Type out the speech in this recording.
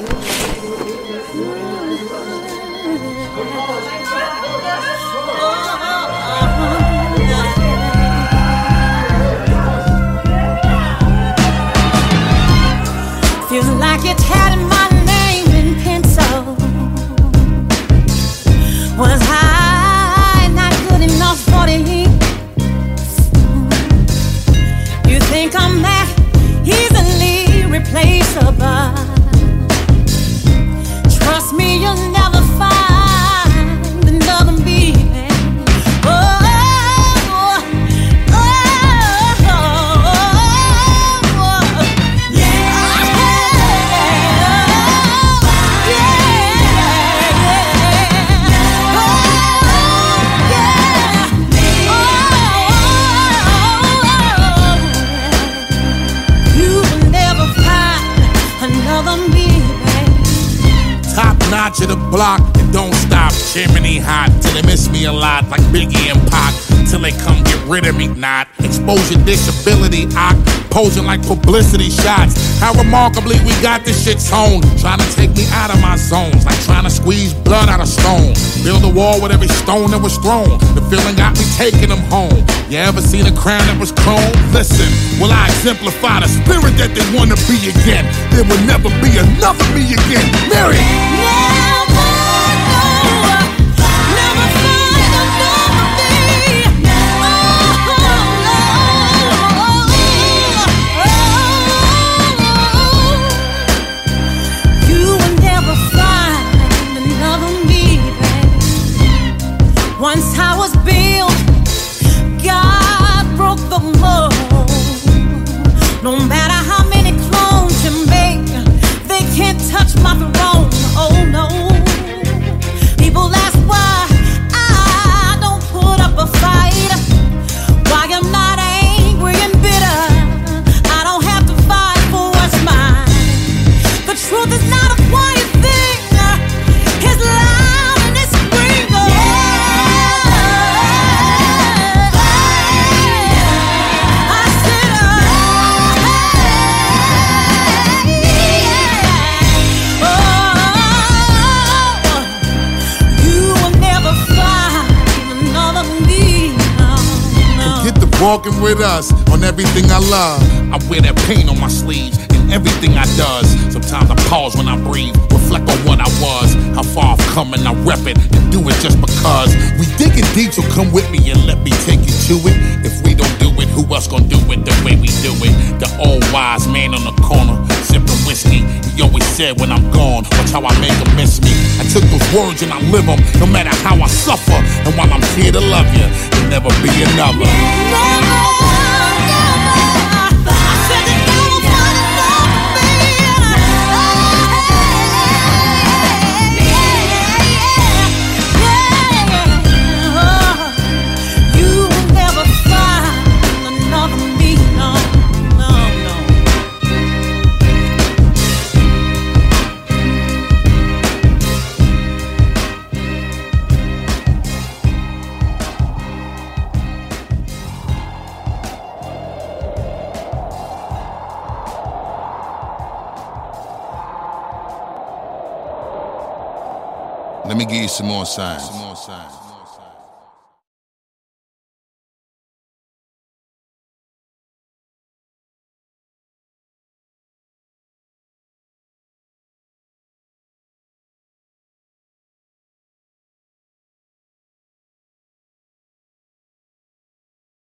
Oh, my God. Notch of the block and don't stop. Chimney hot till they miss me a lot, like Biggie and Pac. Till they come get rid of me, not exposure disability. I posing like publicity shots. How remarkably we got this shit toned. Trying to take me out of my zones, like trying to squeeze blood out of stone. Build a wall with every stone that was thrown. The feeling got me taking them home. You ever seen a crown that was chrome? Listen, will I exemplify the spirit that they wanna be again? There will never be another me again. Mary! Once I was built, walking with us on everything I love. I wear that pain on my sleeves in everything I does. Sometimes I pause when I breathe, reflect on what I was, how far I've come, and I rep it and do it just because. We digging deep, so come with me and let me take you to it. If we don't do it, who else gonna do it the way we do it? The old wise man on the corner, sipping whiskey. He always said, when I'm gone, watch how I make them miss me. I took those words and I live them, no matter how I suffer. And while I'm here to love you, there'll never be another. Let me give you some more signs. Some more signs.